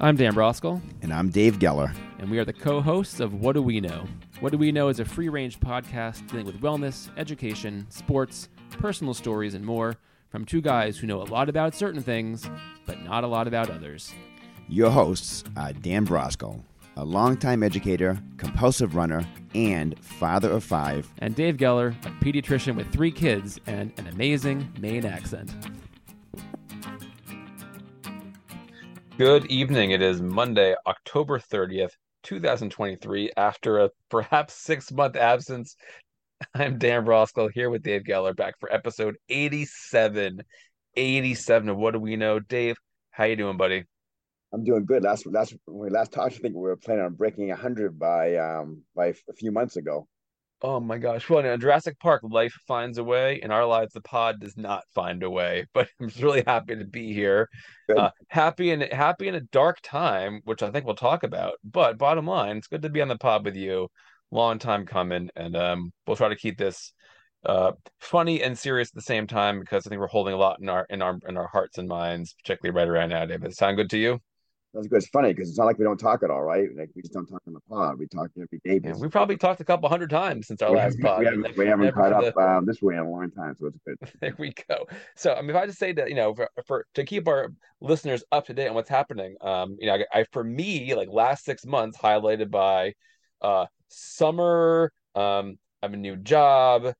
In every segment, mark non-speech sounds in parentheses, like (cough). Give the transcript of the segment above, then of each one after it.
I'm Dan Brosgol, And I'm Dave Geller. and we are the co hosts of What Do We Know? What Do We Know is a free range podcast dealing with wellness, education, sports, personal stories, and more from two guys who know a lot about certain things, but not a lot about others. Your hosts are Dan Brosgol, a longtime educator, compulsive runner, and father of five. And Dave Geller, a pediatrician with three kids and an amazing Maine accent. Good evening. It is Monday, October 30th, 2023. After a perhaps six month absence, (laughs) I'm Dan Brosgol here with Dave Geller back for episode 87. 87 of What Do We Know? Dave, how you doing, buddy? I'm doing good. Last last when we last talked, I think we were planning on breaking hundred by um by a few months ago. Oh my gosh. Well, in Jurassic Park, life finds a way. In our lives, the pod does not find a way. (laughs) But I'm just really happy to be here. Uh, happy and happy in a dark time, which I think we'll talk about. But bottom line, it's good to be on the pod with you. Long time coming, and um, we'll try to keep this uh, funny and serious at the same time because I think we're holding a lot in our in our in our hearts and minds, particularly right around now. David, sound good to you? That's good. It's funny because it's not like we don't talk at all, right? Like we just don't talk on the pod. We talk every day. Yeah, we probably talked a couple hundred times since our we last pod. We haven't, we haven't caught up the... um, this way in a long time, so it's good. (laughs) there we go. So, I mean, if I just say that, you know, for, for to keep our listeners up to date on what's happening, um, you know, I, I for me, like last six months, highlighted by uh, summer, um, I have a new job,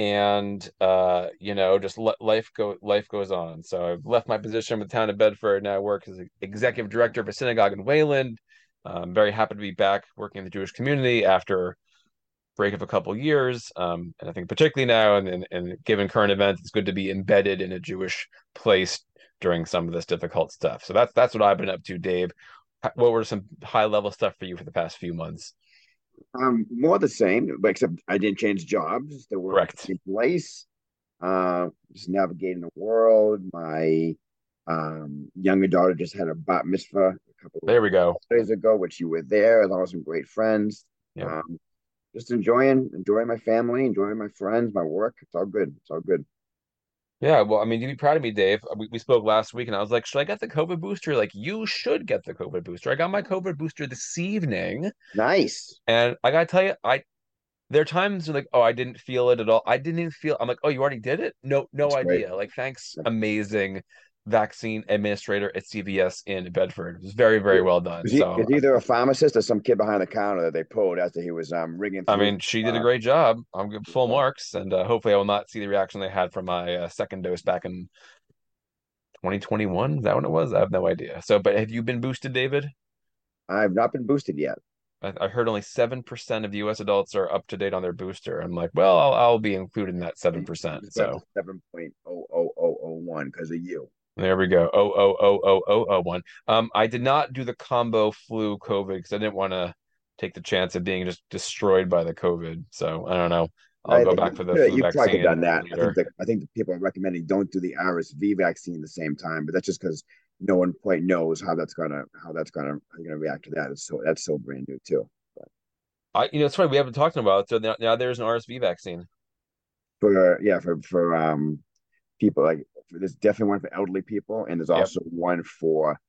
and uh, you know, just let life go life goes on. So I've left my position with the town of Bedford. Now I work as executive director of a synagogue in Wayland. I'm very happy to be back working in the Jewish community after break of a couple years. Um, and I think particularly now, and, and, and given current events, it's good to be embedded in a Jewish place during some of this difficult stuff. So that's that's what I've been up to, Dave. What were some high level stuff for you for the past few months? Um, more the same, except I didn't change jobs. The work Correct. in place. Uh, just navigating the world. My um, younger daughter just had a bat mitzvah a couple. There we go. Days ago, which you were there. Along with some great friends. Yeah. Um, just enjoying, enjoying my family, enjoying my friends, my work. It's all good. It's all good. Yeah, well, I mean, you'd be proud of me, Dave. Uh, we, we spoke last week, and I was like, "Should I get the COVID booster?" Like, you should get the COVID booster. I got my COVID booster this evening. Nice. And I gotta tell you, I there are times like, "Oh, I didn't feel it at all." I didn't even feel. I'm like, "Oh, you already did it?" No, no That's idea. great. Like, thanks, amazing vaccine administrator at CVS in Bedford. It was very, very well done. He, so, was either a pharmacist or some kid behind the counter that they pulled after he was um rigging. I mean, she did a uh, great job. I'm giving full marks, and uh, hopefully, I will not see the reaction they had from my uh, second dose back in 2021. Is that when it was? I have no idea. So, but have you been boosted, David? I've not been boosted yet. I, I heard only seven percent of U.S. adults are up to date on their booster. I'm like, well, I'll, I'll be included in that seven percent. So seven point oh oh oh oh one because of you. There we go. Oh oh oh oh oh oh one. Um, I did not do the combo flu COVID because I didn't want to take the chance of being just destroyed by the COVID. So I don't know. I'll I go back for the you, flu you vaccine. probably done that. I think, that, I think the people are recommending don't do the RSV vaccine at the same time, but that's just because no one quite knows how that's gonna how that's gonna how you're gonna react to that. It's so that's so brand new too. But I, you know, it's funny we haven't talked about. It. So now, now there's an RSV vaccine. for yeah for for um people like there's definitely one for elderly people, and there's Yep. also one for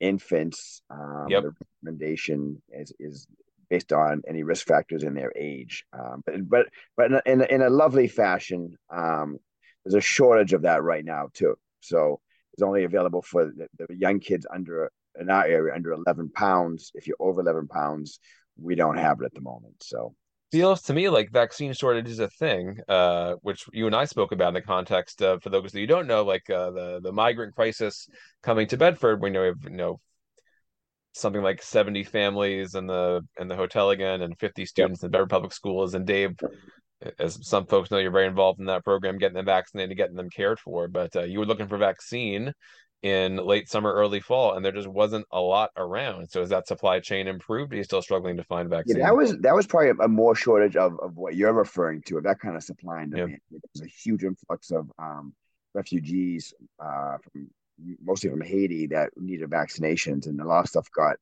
infants. Um, Yep. The recommendation is is based on any risk factors in their age. Um, but but but in a, in a, in a lovely fashion, um, there's a shortage of that right now too. So it's only available for the, the young kids under in our area under 11 pounds. If you're over 11 pounds, we don't have it at the moment. So feels to me like vaccine shortage is a thing, uh, which you and I spoke about in the context of, for those that you don't know, like uh, the the migrant crisis coming to Bedford. We know we have you know something like 70 families in the in the hotel again and 50 students in Bedford Public Schools. And Dave, as some folks know, you're very involved in that program, getting them vaccinated, getting them cared for. But uh, you were looking for vaccine in late summer, early fall, and there just wasn't a lot around. So is that supply chain improved? Are you still struggling to find yeah, that was that was probably a, a more shortage of, of what you're referring to, of that kind of supply and demand. There's a huge influx of um, refugees uh, from mostly from Haiti that needed vaccinations, and a lot of stuff got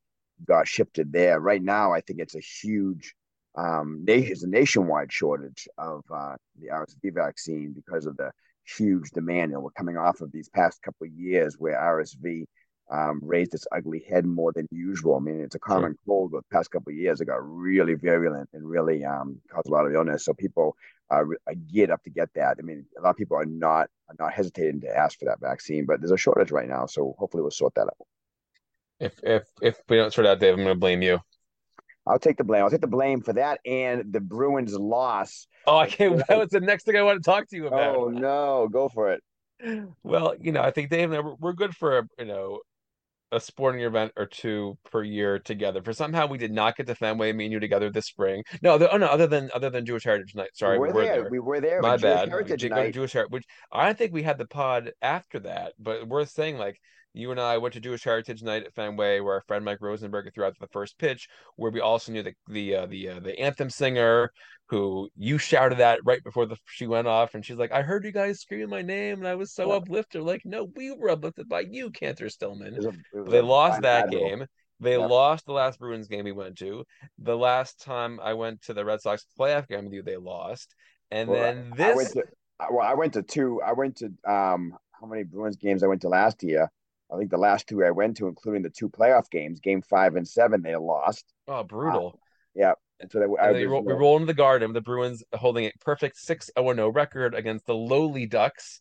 got shifted there. Right now, I think it's a huge um, nation, it's a nationwide shortage of uh, the RSV vaccine because of the huge demand, and we're coming off of these past couple of years where RSV um, raised its ugly head more than usual. I mean, it's a common sure. cold. But the past couple of years, it got really virulent and really um, caused a lot of illness. So people are, are geared up to get that. I mean, a lot of people are not are not hesitating to ask for that vaccine, but there's a shortage right now. So hopefully, we'll sort that out. If if if we don't sort out, Dave, I'm going to blame you. I'll take the blame. I'll take the blame for that and the Bruins' loss. Oh, I can't. (laughs) That was the next thing I want to talk to you about. Oh no, go for it. Well, you know, I think Dave and I, we're good for you know a sporting event or two per year together. For somehow we did not get to Fenway, me and you together this spring. No, other, oh no, other than other than Jewish Heritage Night. Sorry, we were, we were there. there. We were there. My bad. Heritage we did Night. go to Jewish Heritage, which I think we had the pod after that, but worth saying like you and I went to Jewish Heritage Night at Fenway, where our friend Mike Rosenberg threw out the first pitch, where we also knew the the uh, the uh, the anthem singer who you shouted at right before the she went off, and she's like, "I heard you guys screaming my name, and I was so yeah. uplifted." Like, no, we were uplifted by you, Cantor Stillman. It was a, it was they lost that game. They yeah. lost the last Bruins game we went to. The last time I went to the Red Sox playoff game with you, they lost. And well, then this. I went to, well, I went to two. I went to um how many Bruins games I went to last year? I think the last two I went to, including the two playoff games, game five and seven, they lost. Oh, brutal. Uh, yeah. And so they, and they roll, we roll into the garden, the Bruins holding a perfect 6 0 0 record against the lowly Ducks,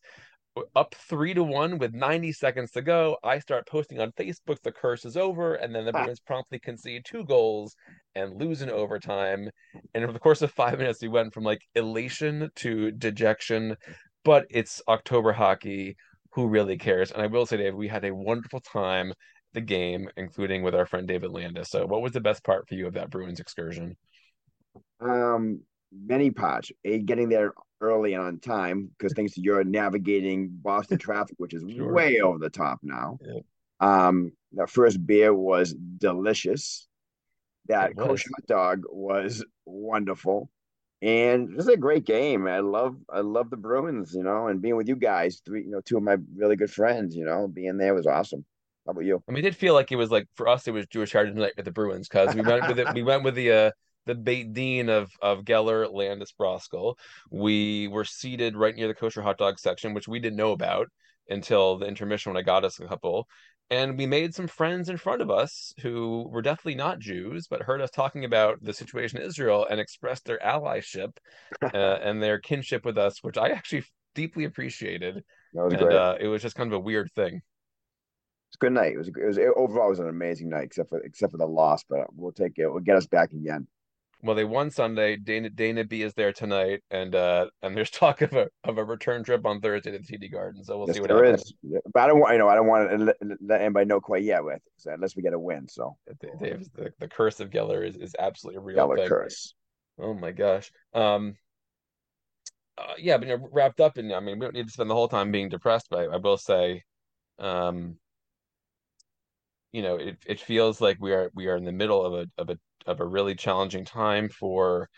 up three to one with 90 seconds to go. I start posting on Facebook, the curse is over. And then the Bruins promptly concede two goals and lose in overtime. And over the course of five minutes, we went from like elation to dejection. But it's October hockey who really cares? And I will say, Dave, we had a wonderful time the game, including with our friend David Landis. So, what was the best part for you of that Bruins excursion? Um, many parts. A getting there early and on time because thanks to your navigating Boston (laughs) traffic, which is sure. way over the top now. Yeah. Um, the first beer was delicious. That kosher hot dog was wonderful and is a great game. I love I love the Bruins, you know, and being with you guys, three, you know, two of my really good friends, you know, being there was awesome. How about you? Mean, it did feel like it was like for us, it was Jewish Heritage Night with the Bruins because we went with it. We went with the uh the Beit Din of of Geller, Landis, Brosgol. We were seated right near the kosher hot dog section, which we didn't know about until the intermission when I got us a couple and we made some friends in front of us who were definitely not Jews, but heard us talking about the situation in Israel and expressed their allyship (laughs) uh, and their kinship with us, which I actually deeply appreciated. Was and, great. Uh, it was just kind of a weird thing. It's a good night. It was, it was it, overall it was an amazing night, except for except for the loss. But we'll take it. We'll get us back again well, they won Sunday. Dana Dana B is there tonight, and uh, and there's (laughs) talk of a of a return trip on Thursday to the TD Garden. So we'll yes, see what there happens. Is. But I don't want you know I don't want to let, let anybody know quite yet with so unless we get a win. So the, the curse of Geller is, is absolutely a real Geller thing. curse. Oh my gosh. Um. Uh, yeah, but you know, wrapped up in. I mean, we don't need to spend the whole time being depressed, but I, I will say, um, you know, it it feels like we are we are in the middle of a of a of a really challenging time for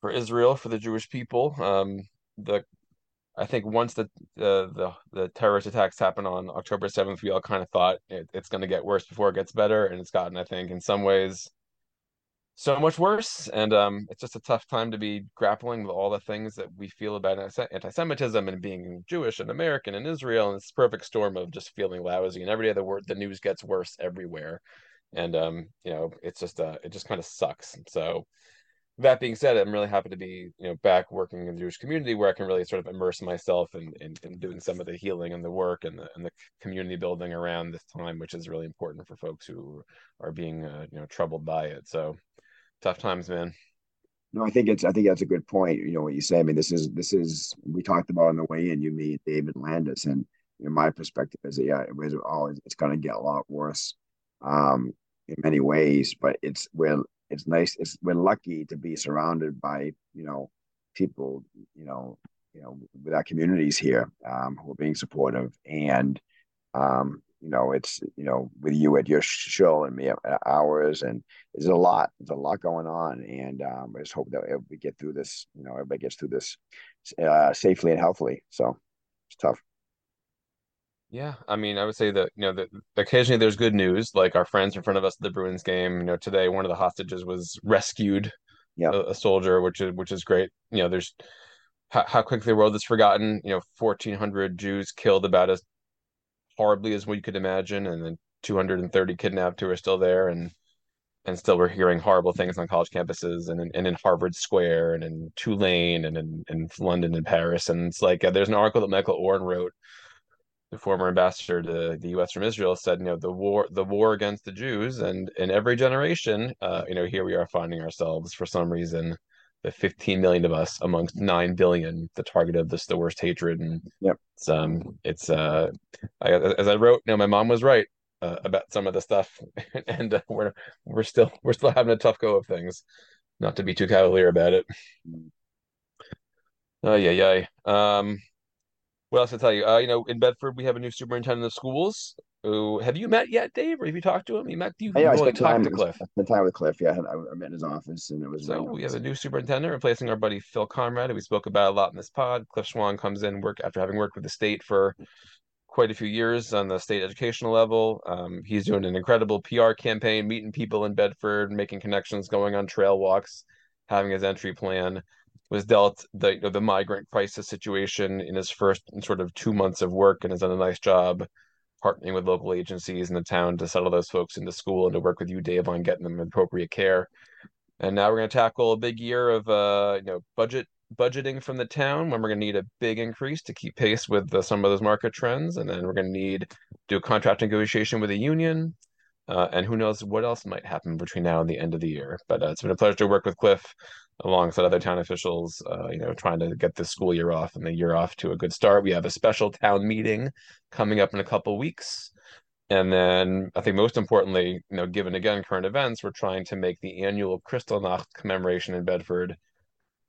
for Israel for the Jewish people. Um, the I think once the the the, the terrorist attacks happened on October seventh, we all kind of thought it, it's going to get worse before it gets better, and it's gotten, I think, in some ways, so much worse. And um, it's just a tough time to be grappling with all the things that we feel about anti-Semitism and being Jewish and American and Israel, and it's perfect storm of just feeling lousy. And every day the word the news gets worse everywhere and um, you know, it's just uh, it just kind of sucks. So that being said, I'm really happy to be you know back working in the Jewish community where I can really sort of immerse myself in, in, in doing some of the healing and the work and the and the community building around this time, which is really important for folks who are being uh, you know troubled by it. So tough times, man. No, I think it's I think that's a good point. You know what you say. I mean, this is this is we talked about on the way in. You meet David Landis, and you know, my perspective is that yeah, it was always it's going to get a lot worse. Um, in many ways, but it's we're it's nice. It's we're lucky to be surrounded by you know people you know you know with our communities here um, who are being supportive and um, you know it's you know with you at your show and me at ours and there's a lot there's a lot going on and um, I just hope that we get through this you know everybody gets through this uh, safely and healthily so it's tough. Yeah, I mean, I would say that you know that occasionally there's good news, like our friends in front of us at the Bruins game. You know, today one of the hostages was rescued, yeah, a, a soldier, which is which is great. You know, there's how, how quickly the world is forgotten. You know, fourteen hundred Jews killed about as horribly as we could imagine, and then 230 kidnapped who are still there, and and still we're hearing horrible things on college campuses and in, and in Harvard Square and in Tulane and in, in London and Paris. And it's like uh, there's an article that Michael Oren wrote, the former ambassador to the U.S. from Israel, said, you know, the war the war against the Jews, and in every generation, uh, you know, here we are finding ourselves for some reason. The 15 million of us amongst 9 billion, the target of this, the worst hatred. And yep. it's, um, it's, uh, I, as I wrote, you know, my mom was right uh, about some of the stuff, (laughs) and uh, we're we're still we're still having a tough go of things. Not to be too cavalier about it. Oh yeah, yeah. Um, what else to tell you? Uh, you know, in Bedford we have a new superintendent of schools. Who have you met yet, Dave? Or have you talked to him? You met you? Yeah, I spent time to Cliff. I spent time with Cliff. Yeah, I, I met in his office, and it was so. We have a new superintendent replacing our buddy Phil Conrad, who we spoke about a lot in this pod. Cliff Chuang comes in work after having worked with the state for quite a few years on the state educational level. Um, he's doing an incredible PR campaign, meeting people in Bedford, making connections, going on trail walks, having his entry plan. Was dealt the you know, the migrant crisis situation in his first sort of two months of work, and has done a nice job partnering with local agencies in the town to settle those folks into school and to work with you, Dave, on getting them appropriate care. And now we're going to tackle a big year of uh, you know budget budgeting from the town when we're going to need a big increase to keep pace with the, some of those market trends. And then we're going to need do a contract negotiation with a union. Uh, and who knows what else might happen between now and the end of the year. But uh, it's been a pleasure to work with Cliff alongside other town officials, uh, you know, trying to get the school year off and the year off to a good start. We have a special town meeting coming up in a couple weeks. And then I think most importantly, you know, given again current events, we're trying to make the annual Kristallnacht commemoration in Bedford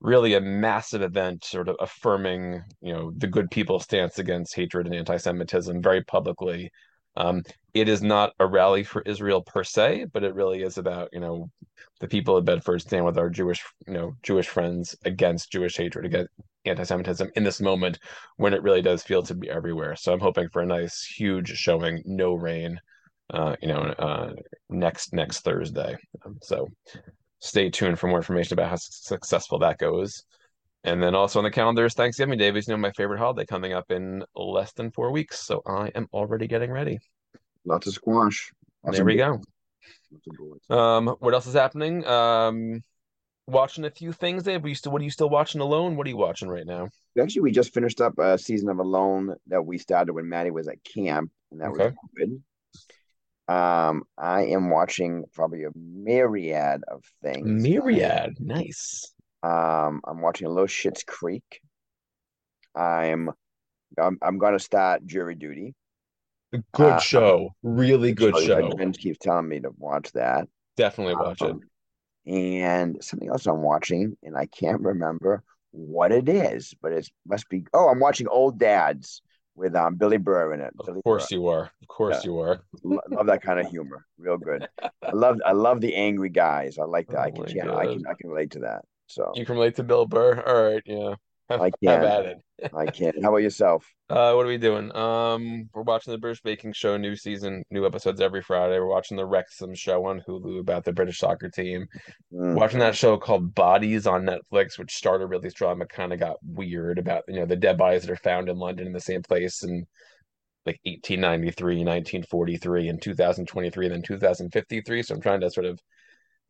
really a massive event sort of affirming you know the good people stance against hatred and anti-semitism very publicly um, it is not a rally for israel per se but it really is about you know the people of bedford stand with our jewish you know jewish friends against jewish hatred against anti-semitism in this moment when it really does feel to be everywhere so i'm hoping for a nice huge showing no rain uh, you know uh, next next thursday um, so stay tuned for more information about how successful that goes. And then also on the calendar is Thanksgiving Day, which you know my favorite holiday coming up in less than four weeks. So I am already getting ready. Lots of squash. Lots there we go. Um, what else is happening? Um, watching a few things. Dave, you still what are you still watching alone? What are you watching right now? Actually, we just finished up a season of Alone that we started when Maddie was at camp, and that okay. was good. Um, I am watching probably a myriad of things. Myriad, nice. Um, I'm watching a little Schitt's Creek. I'm, I'm, I'm gonna start Jury Duty. Good uh, show, really good show. My friends keep telling me to watch that. Definitely watch um, it. And something else I'm watching, and I can't remember what it is, but it must be. Oh, I'm watching Old Dads with um Billy Burr in it. Of Billy course Burr. you are. Of course yeah. you are. love that kind of humor. Real good. I love I love the angry guys. I like that. Oh I can (laughs) yeah, I can I can relate to that. So you can relate to Bill Burr. All right, yeah. (laughs) I can. Have at it. I can't. How about yourself? Uh, what are we doing? Um, we're watching the British Baking Show, new season, new episodes every Friday. We're watching the Wrexham show on Hulu about the British soccer team. Mm. Watching that show called Bodies on Netflix, which started really strong, but kind of got weird about you know the dead bodies that are found in London in the same place and like 1893, 1943, and 2023, and then 2053. So I'm trying to sort of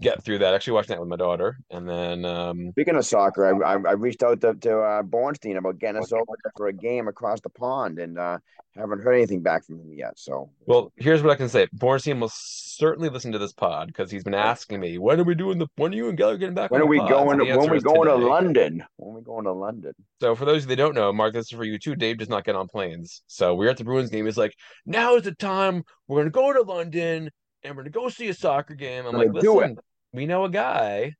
get through that. Actually, watching that with my daughter, and then um, speaking of soccer, I, I, I reached out to, to uh, Bornstein about getting us over for a game across the pond, and uh, haven't heard anything back from him yet. So, well, here's what I can say: Bornstein will certainly listen to this pod because he's been asking me, "When are we doing the? When are you and Geller getting back? When are we going? To, when are we going today. to London? When are we going to London?" So, for those of you that don't know, Mark, this is for you too. Dave does not get on planes, so we're at the Bruins game. He's like, "Now is the time. We're going to go to London." And we're gonna go see a soccer game. I'm like, listen, we know a guy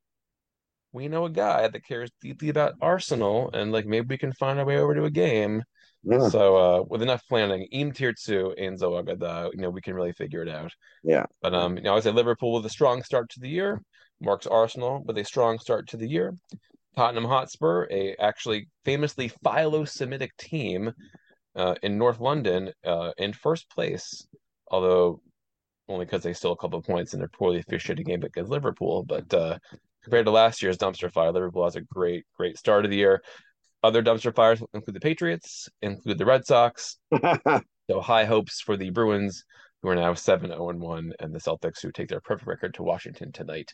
we know a guy that cares deeply about Arsenal, and like maybe we can find our way over to a game. Yeah. So uh, with enough planning, Im Tirtzu ein zo agadah, you know, we can really figure it out. Yeah. But um, you know, I say Liverpool with a strong start to the year, marks Arsenal with a strong start to the year. Tottenham Hotspur, a actually famously philo-Semitic team uh, in North London, uh, in first place, although only because they stole a couple of points in their poorly officiated game against Liverpool. But uh, compared to last year's dumpster fire, Liverpool has a great, great start of the year. Other dumpster fires include the Patriots, include the Red Sox, (laughs) So high hopes for the Bruins, who are now 7 0 1, and the Celtics, who take their perfect record to Washington tonight.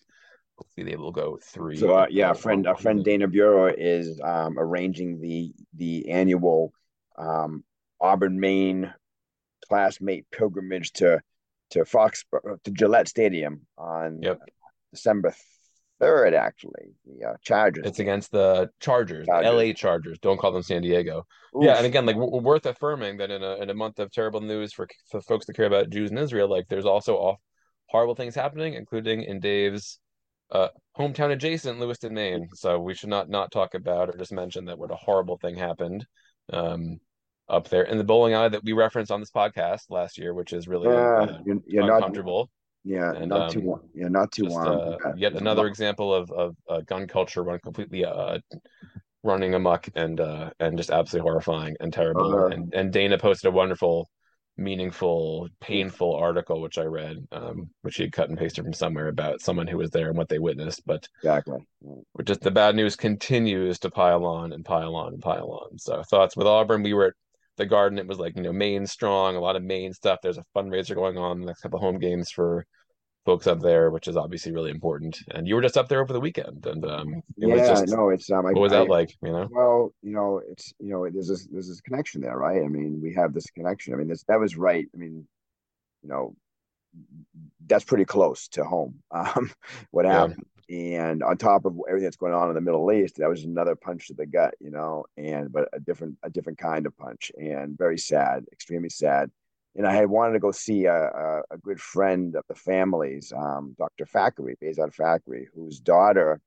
Hopefully, they will go three. So uh, yeah, friend, our friend Dana Bureau is um, arranging the the annual um, Auburn, Maine classmate pilgrimage to to Fox to Gillette Stadium on Yep. December third. Actually, the uh, Chargers. It's against the Chargers, the Chargers. LA Chargers. Don't call them San Diego. Oof. Yeah, and again, like w- worth affirming that in a in a month of terrible news for, for folks that care about Jews in Israel, like there's also all horrible things happening, including in Dave's uh, hometown adjacent, Lewiston, Maine. So we should not not talk about or just mention that what a horrible thing happened um, up there in the bowling alley that we referenced on this podcast last year, which is really yeah, uh, you're, you're not. uncomfortable. Yeah, and, not um, too. Yeah, not too Just uh, yet another example of of uh, gun culture run completely uh, running amok and uh, and just absolutely horrifying and terrible. Uh, and and Dana posted a wonderful, meaningful, painful article which I read, um, which he had cut and pasted from somewhere about someone who was there and what they witnessed. But Exactly. Which just the bad news continues to pile on and pile on and pile on. So thoughts with Auburn, we were at the Garden. It was like you know Maine strong, a lot of Maine stuff. There's a fundraiser going on the next couple home games for folks up there, which is obviously really important. And you were just up there over the weekend, and um, it was Yeah, just no, it's um. I, what was I, that like? You know, Well, you know, it's you know, there's this there's this connection there, right? I mean, we have this connection. I mean, this that was right. I mean, you know, that's pretty close to home. (laughs) Um, what happened, and on top of everything that's going on in the Middle East, that was another punch to the gut, you know, and but a different a different kind of punch, and very sad, extremely sad. And I had wanted to go see a, a, a good friend of the family's, um, Dr. Fackery, Bezod Fackery, whose daughter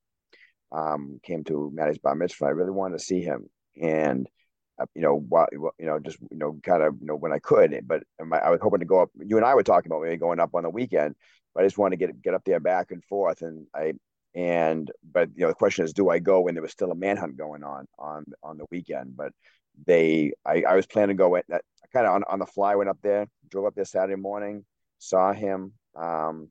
um, came to Maddie's bar mitzvah. I really wanted to see him, and uh, you know, you know, just you know, kind of you know when I could. But I was hoping to go up. You and I were talking about maybe going up on the weekend, but I just wanted to get get up there back and forth. And I and but you know, the question is, do I go when there was still a manhunt going on on on the weekend? But they, I, I was planning to go at that. I kind of on, on the fly went up there, drove up there Saturday morning, saw him. Um,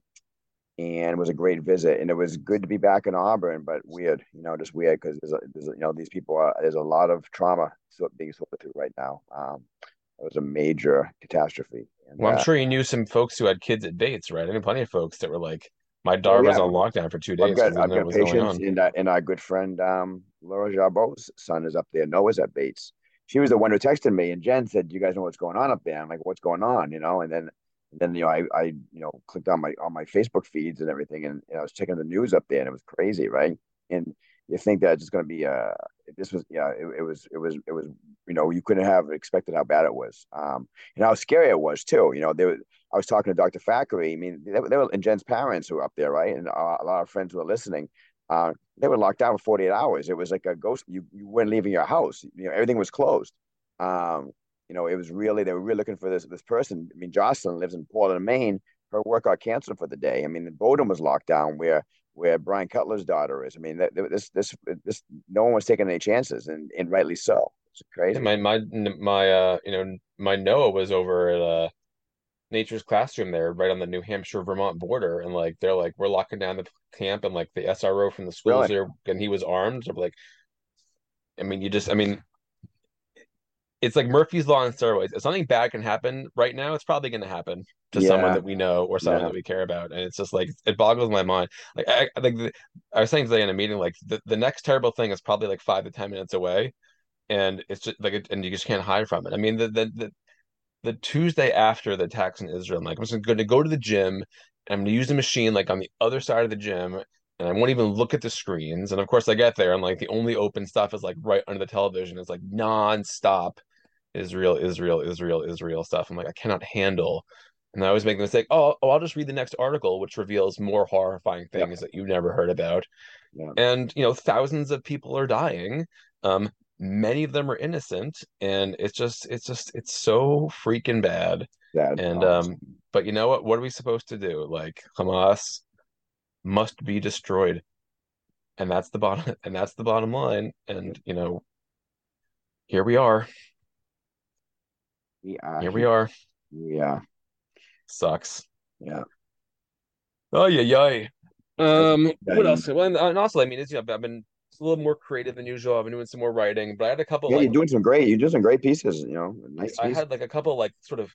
and it was a great visit. And it was good to be back in Auburn, but weird, you know, just weird because there's, a, there's you know, these people are, there's a lot of trauma being sorted through right now. Um, it was a major catastrophe. And, well, I'm uh, sure you knew some folks who had kids at Bates, right? I knew plenty of folks that were like, my daughter was on lockdown for two I've days got, I've got what going patients, on. and, uh, and our good friend um, Laura Jabot's son is up there. Noah's at Bates. She was the one who texted me, and Jen said, "You guys know what's going on up there?" I'm like, "What's going on?" You know, and then, and then you know, I, I, you know, clicked on my on my Facebook feeds and everything, and, and I was checking the news up there, and it was crazy, right? And you think that it's going to be, uh, this was, yeah, it, it was, it was, it was, you know, you couldn't have expected how bad it was, um, and how scary it was too. You know, there were, I was talking to Dr. Fackery. I mean, they, they were, and Jen's parents who were up there, right, and a, a lot of friends who were listening. Uh, they were locked down for 48 hours. It was like a ghost. You, you weren't leaving your house. You know, everything was closed. Um, you know, it was really, they were really looking for this, this person. I mean, Jocelyn lives in Portland, Maine. Her work got canceled for the day. I mean, Bowdoin was locked down where, where Brian Cutler's daughter is. I mean, this, this, this, no one was taking any chances and, and rightly so. It's crazy. Yeah, my my my uh you know my Noah was over at uh nature's classroom there right on the New Hampshire Vermont border. And like they're like we're locking down the camp and like the SRO from the schools Really? there and he was armed. So like I mean you just I mean it's like Murphy's law on steroids. If something bad can happen right now it's probably going to happen to someone that we know or someone Yeah. that we care about. And it's just like it boggles my mind. Like I I like the, I was saying today in a meeting like the, the next terrible thing is probably like five to ten minutes away. And it's just like and you just can't hide from it. I mean the the, the the Tuesday after the attacks in Israel, I'm like, I'm just going to go to the gym and I'm going to use the machine like on the other side of the gym and I won't even look at the screens. And of course, I get there and like the only open stuff is like right under the television. It's like nonstop Israel, Israel, Israel, Israel stuff. I'm like, I cannot handle. And I always make the mistake, oh, oh, I'll just read the next article, which reveals more horrifying Yeah. things that you've never heard about. Yeah. And, you know, thousands of people are dying. Um, many of them are innocent and it's just it's just it's so freaking bad. And um but you know what? What are we supposed to do? Like hamas must be destroyed. And that's the bottom (laughs) and that's the bottom line. And you know here we are. We are here we are. Yeah. sucks. Yeah. oh yeah yeah um Yeah, what else? Well and, and also i mean it's you know i've been It's a little more creative than usual. I've been doing some more writing, but I had a couple Yeah, like you're doing some great. You're doing some great pieces. You know, nice I pieces. had like a couple like sort of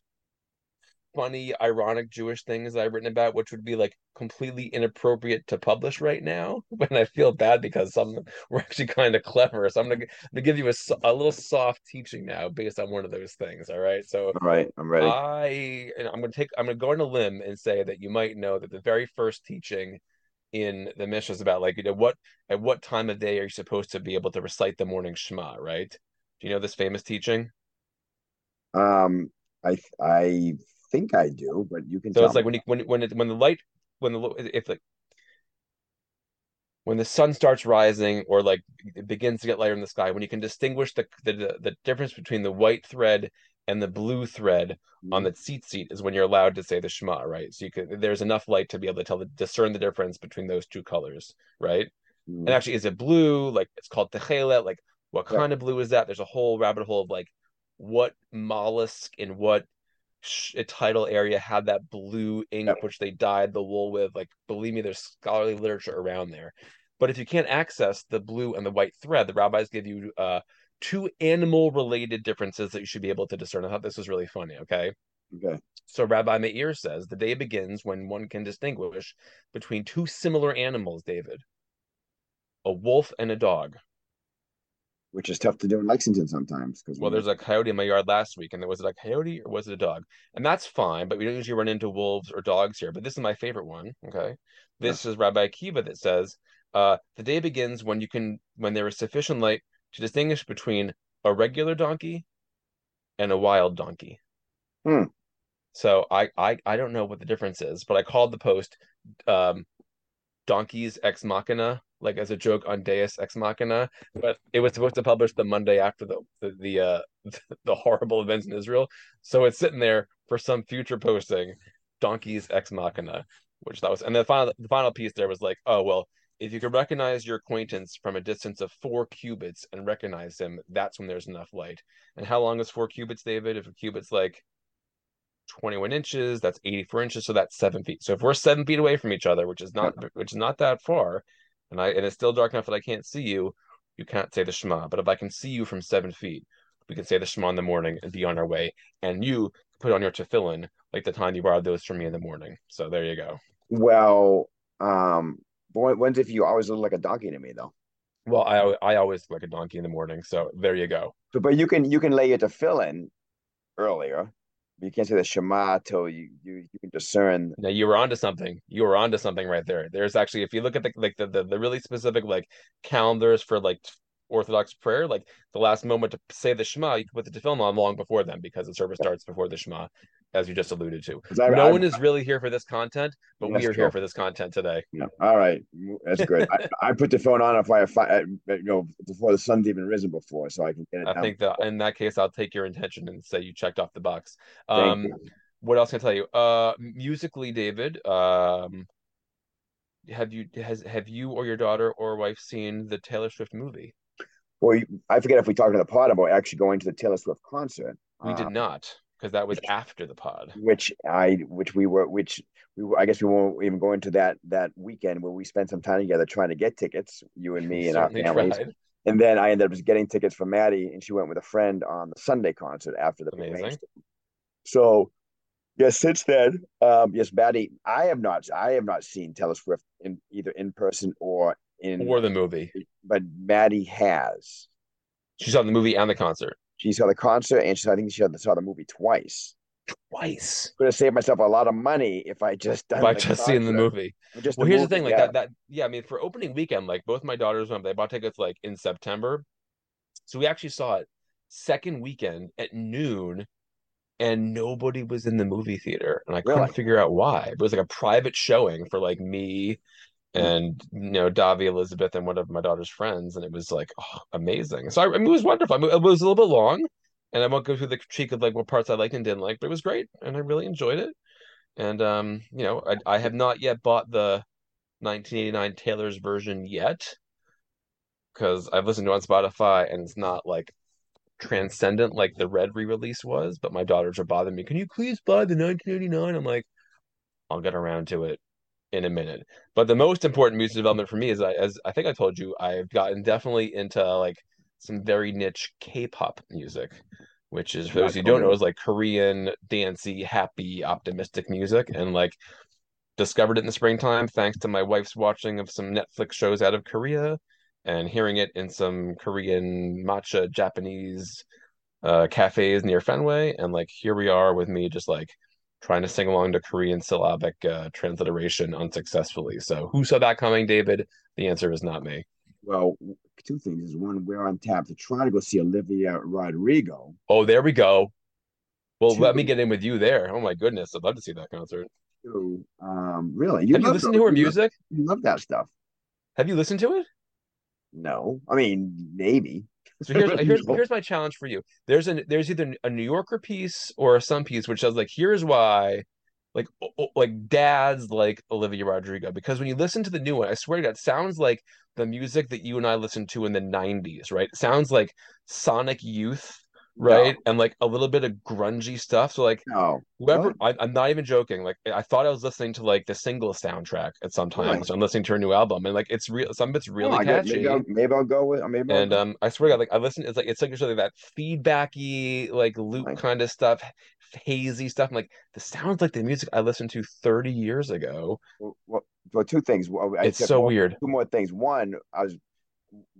funny, ironic Jewish things I've written about, which would be like completely inappropriate to publish right now. (laughs) And I feel bad because some (laughs) were actually kind of clever. So I'm gonna, I'm gonna give you a, a little soft teaching now based on one of those things. All right. So All right, I'm ready. I, and I'm gonna take, I'm gonna go on a limb and say that you might know that the very first teaching in the Mishnah is about like, you know, what at what time of day are you supposed to be able to recite the morning Shema, right? Do you know this famous teaching? Um, I I think I do, but you can So tell it's like when you when when it, when the light when the if like when the sun starts rising or like it begins to get lighter in the sky, when you can distinguish the the, the difference between the white thread and the blue thread on the tzitzit is when you're allowed to say the Shema, right? So you could there's enough light to be able to tell the discern the difference between those two colors, right? And Mm, actually, is it blue? Like it's called techelet. Like what yeah, kind of blue is that? There's a whole rabbit hole of like what mollusk in what sh- tidal area had that blue ink yeah, which they dyed the wool with. Like believe me, there's scholarly literature around there. But if you can't access the blue and the white thread, the rabbis give you uh, two animal related differences that you should be able to discern. I thought this was really funny. Okay. okay. So Rabbi Meir says the day begins when one can distinguish between two similar animals, David, a wolf and a dog. Which is tough to do in Lexington sometimes because Well, there's a coyote in my yard last week, and was it a coyote or was it a dog? And that's fine, but we don't usually run into wolves or dogs here. But this is my favorite one. Okay. yeah. This is Rabbi Akiva that says, uh, the day begins when you can when there is sufficient light to distinguish between a regular donkey and a wild donkey. Hmm. So I I I don't know what the difference is, but I called the post um Donkeys Ex Machina, like as a joke on Deus Ex Machina, but it was supposed to publish the Monday after the the, the uh (laughs) the horrible events in Israel. So it's sitting there for some future posting, Donkeys Ex Machina, which that was and the final the final piece there was like, oh well, if you can recognize your acquaintance from a distance of four cubits and recognize him, that's when there's enough light. And how long is four cubits, David? If a cubit's like 21 inches that's 84 inches so that's seven feet. So if we're seven feet away from each other which is not which is not that far and i and it's still dark enough that i can't see you you can't say the shema. But if i can see you from seven feet we can say the shema in the morning and be on our way. And you put on your tefillin like the time you borrowed those from me in the morning. So there you go. Well, um, boy, when's if you always look like a donkey to me though? well i i always look like a donkey in the morning so there you go So, but you can you can lay it to fill in earlier. You can't say the Shema till you you you can discern. Now you were onto something. You were onto something right there. There's actually, if you look at the like the, the, the really specific like calendars for like Orthodox prayer, like the last moment to say the Shema, you can put the tefillin on long before then because the service starts before the Shema, as you just alluded to. No I, one is really here for this content, but we are true. here for this content today. Yeah. All right. That's good. I, (laughs) I put the phone on if I, if I, you know, before the sun's even risen before, so I can get it I down. think that in that case, I'll take your intention and say you checked off the box. Um, what else can I tell you? Uh, musically, David, um, have you has have you or your daughter or wife seen the Taylor Swift movie? Well, I forget if we talked to the pod about actually going to the Taylor Swift concert. We did um, not, because that was after the pod. which I, which we were, which we were, I guess we won't even go into that that weekend where we spent some time together trying to get tickets, you and me and our families. tried. And then I ended up just getting tickets for Maddie, and she went with a friend on the Sunday concert after the Amazing. So, yes, since then, um, yes, Maddie, I have not, I have not seen Taylor Swift in either in person or in, Or the movie. but Maddie has. She saw the movie and the concert She saw the concert, and she, I think she saw the movie twice. twice. Could have saved myself a lot of money if I just done By just seeing the movie. Just Well, the here's the thing, like yeah. that that yeah, I mean for opening weekend, like both my daughters went, they bought tickets like in September. So we actually saw it second weekend at noon and nobody was in the movie theater. And I couldn't Really? figure out why. It was like a private showing for like me and you know Davi Elizabeth and one of my daughter's friends, and it was like oh, amazing. So I, I mean, it was wonderful. I mean, it was a little bit long, and I won't go through the critique of like what parts I liked and didn't like, but it was great, and I really enjoyed it. And um, you know, I I have not yet bought the 1989 Taylor's version yet because I've listened to on Spotify, and it's not like transcendent like the red re-release was. But my daughters are bothering me. Can you please buy the 1989? I'm like, I'll get around to it in a minute. But the most important music development for me is, as I think I told you, I've gotten definitely into like some very niche K-pop music, which is for those who don't know is like Korean dancey, happy, optimistic music, and like discovered it in the springtime thanks to my wife's watching of some Netflix shows out of Korea and hearing it in some Korean matcha Japanese uh, cafes near Fenway. And like here we are with me just like trying to sing along to Korean syllabic uh, transliteration unsuccessfully. So who saw that coming, David? The answer is not me. Well, two things. Is one, we're on tap to try to go see Olivia Rodrigo. Oh, there we go. Well, two, let me get in with you there. Oh my goodness, I'd love to see that concert. Two, um, really? You Have you listened to her music? You love that stuff. Have you listened to it? No, I mean maybe. So here's (laughs) here's here's my challenge for you. There's a there's either a New Yorker piece or a Sun piece which says like here's why like like dads like Olivia Rodrigo because when you listen to the new one, I swear to God, sounds like the music that you and I listened to in the '90s, right? It sounds like Sonic Youth right? No. And like a little bit of grungy stuff. So like, no, whoever I, am not even joking. Like, I thought I was listening to like the single soundtrack at some time. Right. I'm listening to her new album, and like it's real. Some of it's really oh, catchy. Maybe I'll, maybe I'll, go with. Maybe I'll and um, I swear, God, like I listen. It's like it's like usually that feedbacky, like loop right. kind of stuff, hazy stuff. I'm like this sounds like the music I listened to 30 years ago. Well, well, two things. Well, it's so weird. Two more things. One, I was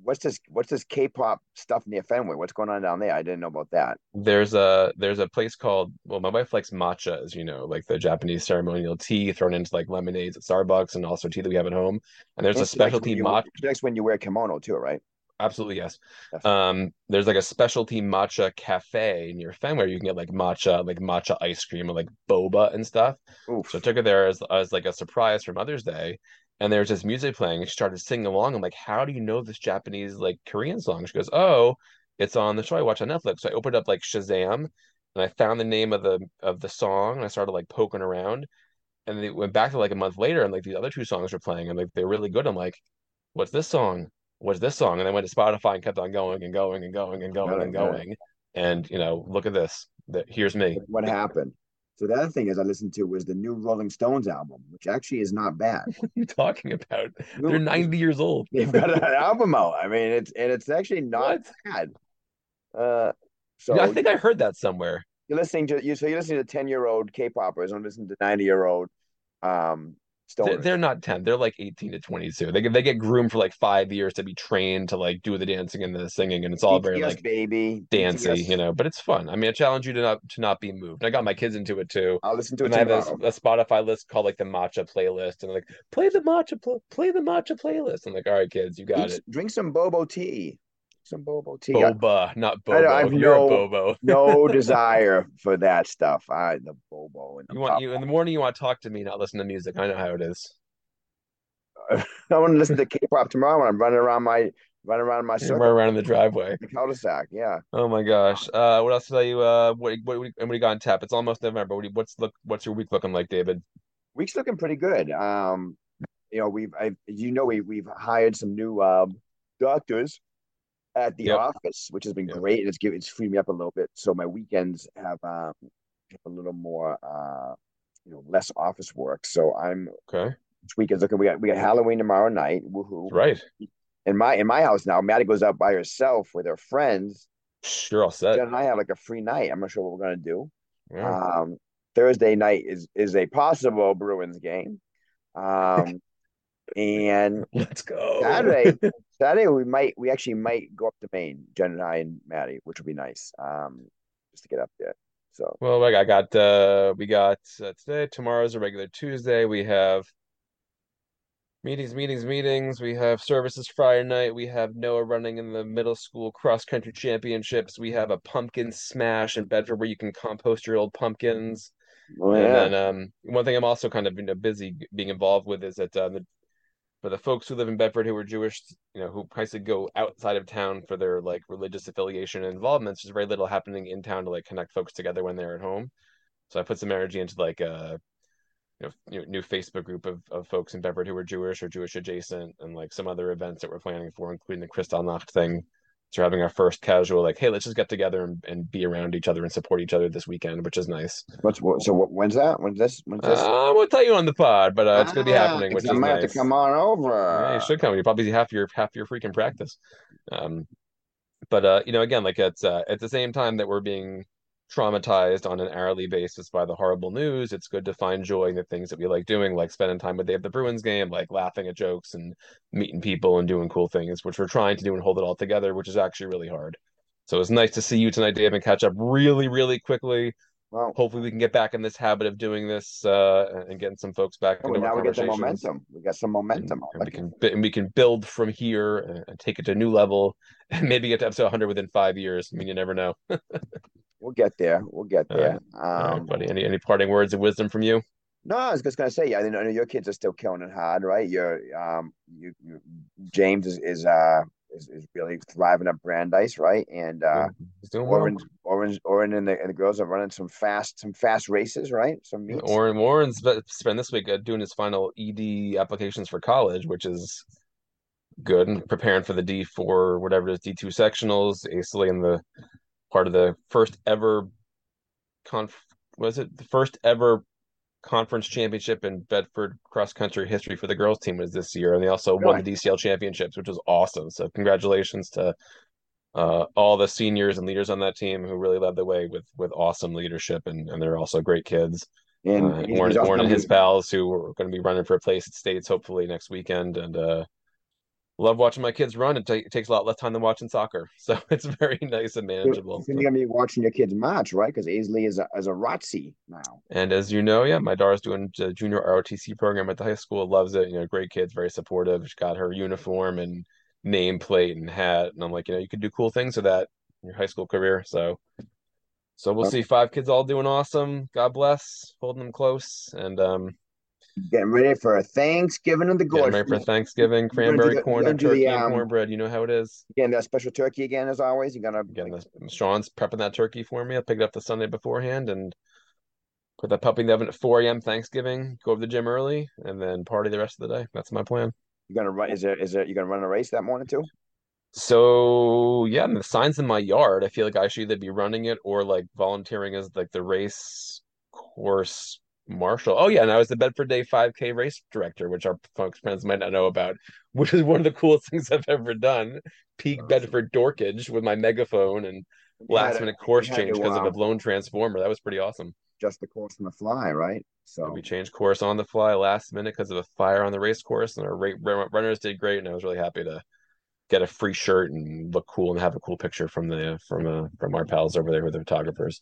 what's this what's this K-pop stuff near Fenway? What's going on down there? I didn't know about that. There's a there's a place called well, my wife likes matcha, as you know, like the Japanese ceremonial tea thrown into like lemonades at Starbucks and also tea that we have at home. And there's it's a specialty matcha. Next when you wear kimono too, right? Absolutely yes. Um, there's like a specialty matcha cafe near Fenway. Where you can get like matcha, like matcha ice cream, or like boba and stuff. Oof. So I took her there as as like a surprise for Mother's Day, and there's this music playing and she started singing along. I'm like how do you know this japanese like korean song? She goes oh it's on the show i watch on netflix. So i opened up like shazam and i found the name of the of the song and i started like poking around. And it went back to like a month later and like these other two songs were playing and like they're really good. I'm like what's this song? What's this song? And i went to spotify and kept on going and going and going and going and going. And you know look at this. That here's me. What happened so the other thing is I listened to was the new Rolling Stones album, which actually is not bad. (laughs) What are you talking about? They're 90 years old. (laughs) They've got an album out. I mean, it's and it's actually not what? bad. Uh so yeah, I think I heard that somewhere. You're listening to you so you're listening to 10 year old K-poppers. I'm listening to 90 year old um they're, they're, not 10 they're like 18 to 22 they get, they get groomed for like five years to be trained to like do the dancing and the singing and it's all BTS very like baby. dancey BTS. you know but it's fun. I mean i challenge you to not to not be moved. I got my kids into it too. I'll listen to it and i have a, a, spotify list called like the matcha playlist and I'm like play the matcha pl- play the matcha playlist. I'm like all right kids you got drink, it. drink some bobo tea some bobo tea. Boba, not bobo. I, I have You're no, bobo. (laughs) no desire for that stuff. I the bobo and the you want you in the morning. You want to talk to me, not listen to music. I know how it is. (laughs) I want to listen to K-pop tomorrow when I'm running around my running around my (laughs) circle. Run around in the driveway. The cul-de-sac, yeah. Oh my gosh. Uh, what else did I? Uh, what what what, what you got on tap? It's almost November. What you, what's look? What's your week looking like, David? Week's looking pretty good. Um, you know, we've I, you know we we've hired some new uh, doctors at the yep. office, which has been yep. great. It's given it's freed me up a little bit, so my weekends have um a little more uh you know less office work. So I'm okay week is looking. We got we got Halloween tomorrow night. Woohoo! Right. In my in my house now, Maddie goes out by herself with her friends. Sure, all set. Jen and I have like a free night. I'm not sure what we're gonna do. Yeah. Um, Thursday night is is a possible Bruins game. Um, and (laughs) let's go Saturday. Saturday we might we actually might go up to Maine, Jen and I and Maddie, which would be nice. Um, just to get up there. So well, like I got uh, we got uh, today. Tomorrow's a regular Tuesday. We have meetings, meetings, meetings. We have services Friday night. We have Noah running in the middle school cross country championships. We have a pumpkin smash in Bedford where you can compost your old pumpkins. Oh, yeah. And then um, one thing I'm also kind of you know, busy being involved with is that uh, the, for the folks who live in Bedford who are Jewish, you know, who basically go outside of town for their like religious affiliation and involvements, there's very little happening in town to like connect folks together when they're at home. So I put some energy into like uh you know, new Facebook group of, of folks in Bedford who are Jewish or Jewish adjacent, and like some other events that we're planning for, including the Kristallnacht thing So we're having our first casual, like, hey, let's just get together and, and be around each other and support each other this weekend, which is nice. What's what, so? What, when's that? When's this? When's this? Uh, I won't tell you on the pod, but uh, it's going to be Ah, happening, which I is might nice. have to come on over. Yeah, you should come. You probably half your half your freaking practice. Um, but uh, you know, again, like it's uh, at the same time that we're being traumatized on an hourly basis by the horrible news, it's good to find joy in the things that we like doing, like spending time with Dave the Bruins game, like laughing at jokes and meeting people and doing cool things, which we're trying to do and hold it all together, which is actually really hard. So it's nice to see you tonight, Dave, and catch up really, really quickly. Well, Hopefully, we can get back in this habit of doing this uh, and getting some folks back well, into now we get the momentum. We got some momentum. I and we it. can and we can build from here and, and take it to a new level (laughs) and maybe get to episode 100 within five years. I mean, you never know. (laughs) We'll get there. We'll get there. Right, Um, buddy. Any any parting words of wisdom from you? no, I was just gonna say, yeah, I know your kids are still killing it hard, right? You're, um, you, you James is is uh is, is really thriving at Brandeis, right? And uh, he's doing well. Orange, and the and the girls are running some fast, some fast races, right? Some meets. Warren Warren's spent this week uh, doing his final ED applications for college, which is good, and preparing for the D four whatever it is D two sectionals, acely in the part of the first ever conf was it the first ever conference championship in Bedford cross country history for the girls team was this year, and they also won the DCL championships, which was awesome. So congratulations to uh, all the seniors and leaders on that team who really led the way with with awesome leadership, and and they're also great kids. And Uh, Warren, Warren and his pals who are going to be running for a place at states hopefully next weekend, and uh, love watching my kids run. It, ta- it takes a lot less time than watching soccer, (laughs) so it's very nice and manageable. You're gonna be watching your kids march, right? Because Aisley is a is a ROTC now. And as you know, yeah, my daughter's doing the junior ROTC program at the high school. Loves it. You know, great kids, very supportive. She got her uniform and nameplate and hat, and I'm like, you know, you could do cool things with that in your high school career. So, so we'll see. Five kids all doing awesome. God bless, holding them close, and um, Getting ready for Thanksgiving in the getting ready for Thanksgiving. You're Cranberry the- corn you're and gonna the, turkey and um, cornbread. You know how it is. Again, that special turkey again as always. You're gonna Again, the, Sean's prepping that turkey for me. I picked it up the Sunday beforehand and put that puppy in the oven at 4 a.m. Thanksgiving. Go to the gym early and then party the rest of the day. That's my plan. you're gonna run. Is there is there you gonna run a race that morning too? So yeah, and the signs in my yard. I feel like I should either be running it or like volunteering as like the race course marshal. Oh yeah, and I was the Bedford Day 5K race director, which our folks friends might not know about, which is one of the coolest (laughs) things I've ever done. Peak Awesome. Bedford Dorkage with my megaphone and last minute course change because of a um, blown transformer. That was pretty awesome. Just the course on the fly, right? So We changed course on the fly last minute because of a fire on the race course, and our ra- ra- runners did great, and I was really happy to get a free shirt and look cool and have a cool picture from the from uh, from our pals over there with the photographers.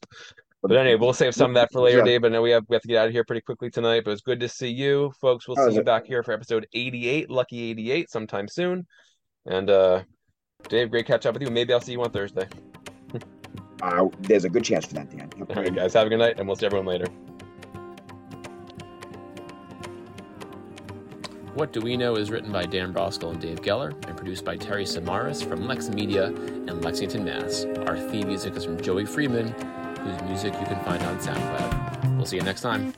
But anyway, we'll save some of that for later, Yeah. Dave. I know we have we have to get out of here pretty quickly tonight, but it's good to see you, folks. We'll see is you it- back here for episode 88, lucky 88, sometime soon. And uh Dave, great catch up with you. Maybe I'll see you on Thursday. (laughs) uh, there's a good chance for that, Dan. All right, guys, have a good night, and we'll see everyone later. What Do We Know is written by Dan Brosgol and Dave Geller and produced by Terry Samaras from Lex Media in Lexington, Mass. Our theme music is from Joey Freeman, whose music you can find on SoundCloud. We'll see you next time.